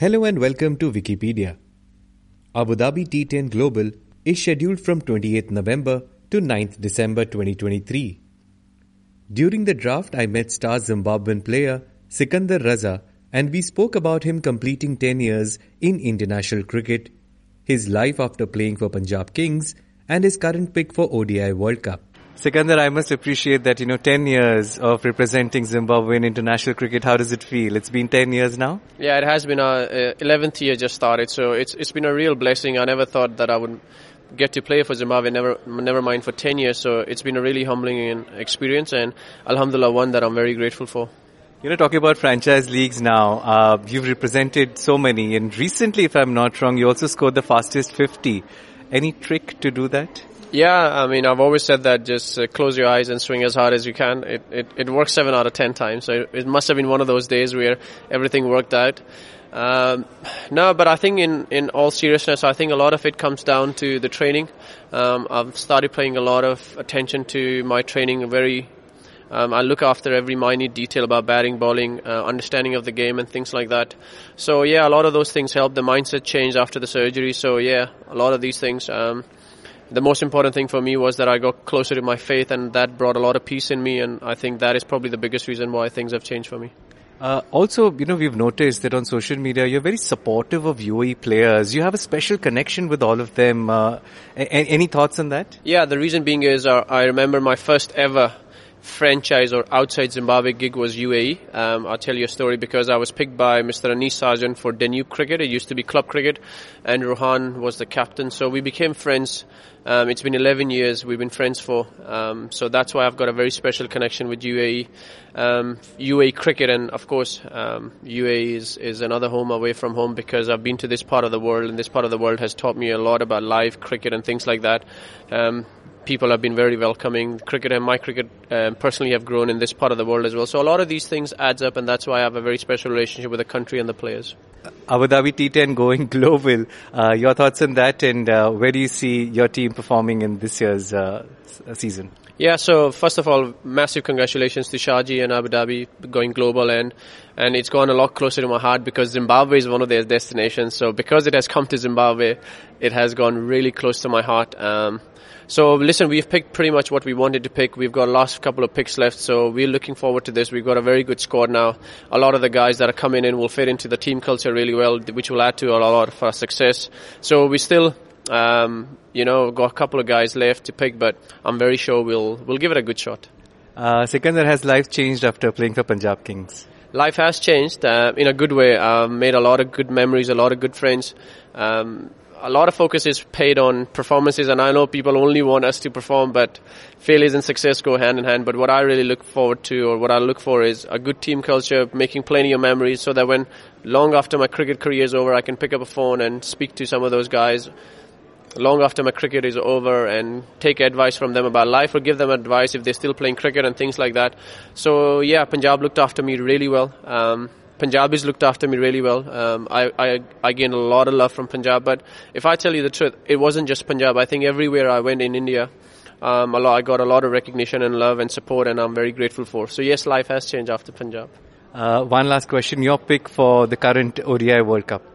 Hello and welcome to Vickypedia. Abu Dhabi T10 Global is scheduled from 28th November to 9th December 2023. During the draft, I met star Zimbabwean player Sikandar Raza and we spoke about him completing 10 years in international cricket, his life after playing for Punjab Kings, and his current pick for ODI World Cup. Sikandar, I must appreciate that, you know, 10 years of representing Zimbabwe in international cricket. How does it feel? It's been 10 years now? Yeah, it has been our uh, 11th year just started. So it's, it's been a real blessing. I never thought that I would get to play for Zimbabwe, never, never mind for 10 years. So it's been a really humbling experience and Alhamdulillah one that I'm very grateful for. You know, talking about franchise leagues now, uh, you've represented so many and recently, if I'm not wrong, you also scored the fastest 50. Any trick to do that? Yeah, I mean, I've always said that just uh, close your eyes and swing as hard as you can. It, it, it works seven out of ten times. So it, it, must have been one of those days where everything worked out. Um, no, but I think in, in all seriousness, I think a lot of it comes down to the training. Um, I've started paying a lot of attention to my training very um, I look after every minute detail about batting, bowling, uh, understanding of the game, and things like that. So yeah, a lot of those things help. The mindset change after the surgery. So yeah, a lot of these things. The most important thing for me was that I got closer to my faith, and that brought a lot of peace in me. And I think that is probably the biggest reason why things have changed for me. Uh, also, you know, we've noticed that on social media, you're very supportive of UAE players. You have a special connection with all of them. Uh, a- any thoughts on that? Yeah, the reason being is uh, I remember my first ever franchise or outside Zimbabwe gig was UAE. Um, I'll tell you a story because I was picked by Mr. Anis Sajan for Danube Cricket. It used to be club cricket, and Rohan was the captain. So we became friends. Um, it's been 11 years we've been friends for. Um, so that's why I've got a very special connection with UAE. UAE um, cricket, and of course, UAE um, is, is another home away from home because I've been to this part of the world, and this part of the world has taught me a lot about live cricket and things like that. People have been very welcoming. Cricket and my cricket um, personally have grown in this part of the world as well. So a lot of these things adds up, and that's why I have a very special relationship with the country and the players. Abu Dhabi T10 going global. Uh, your thoughts on that, and uh, where do you see your team performing in this year's uh, season? Yeah, so first of all, massive congratulations to Sharjah and Abu Dhabi going global, and and it's gone a lot closer to my heart because Zimbabwe is one of their destinations. So because it has come to Zimbabwe, it has gone really close to my heart. Um, so listen, we've picked pretty much what we wanted to pick. We've got a last couple of picks left, so we're looking forward to this. We've got a very good squad now. A lot of the guys that are coming in will fit into the team culture really well, which will add to a lot of our success. So we still um, you know, got a couple of guys left to pick, but I'm very sure we'll we'll give it a good shot. Uh, Sikandar, has life changed after playing for Punjab Kings? Life has changed uh, in a good way. I've made a lot of good memories, a lot of good friends. Um, a lot of focus is paid on performances, and I know people only want us to perform, but failures and success go hand in hand. But what I really look forward to, or what I look for, is a good team culture, making plenty of memories, so that when long after my cricket career is over, I can pick up a phone and speak to some of those guys. Long after my cricket is over, and take advice from them about life, or give them advice if they're still playing cricket and things like that. So yeah, Punjab looked after me really well. Um, Punjabis looked after me really well. Um, I, I, I gained a lot of love from Punjab. But if I tell you the truth, it wasn't just Punjab. I think everywhere I went in India, um, a lot, I got a lot of recognition and love and support, and I'm very grateful for. So yes, life has changed after Punjab. Uh, one last question: Your pick for the current ODI World Cup?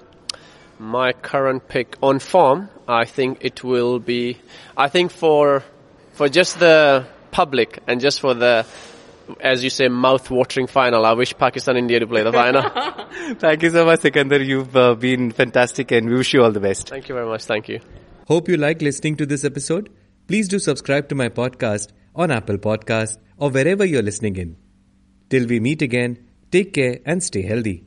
My current pick on form, I think it will be. I think for for just the public and just for the as you say, mouth-watering final. I wish Pakistan India to play the final. Thank you so much, Sikandar. You've uh, been fantastic, and we wish you all the best. Thank you very much. Thank you. Hope you like listening to this episode. Please do subscribe to my podcast on Apple Podcast or wherever you're listening in. Till we meet again, take care and stay healthy.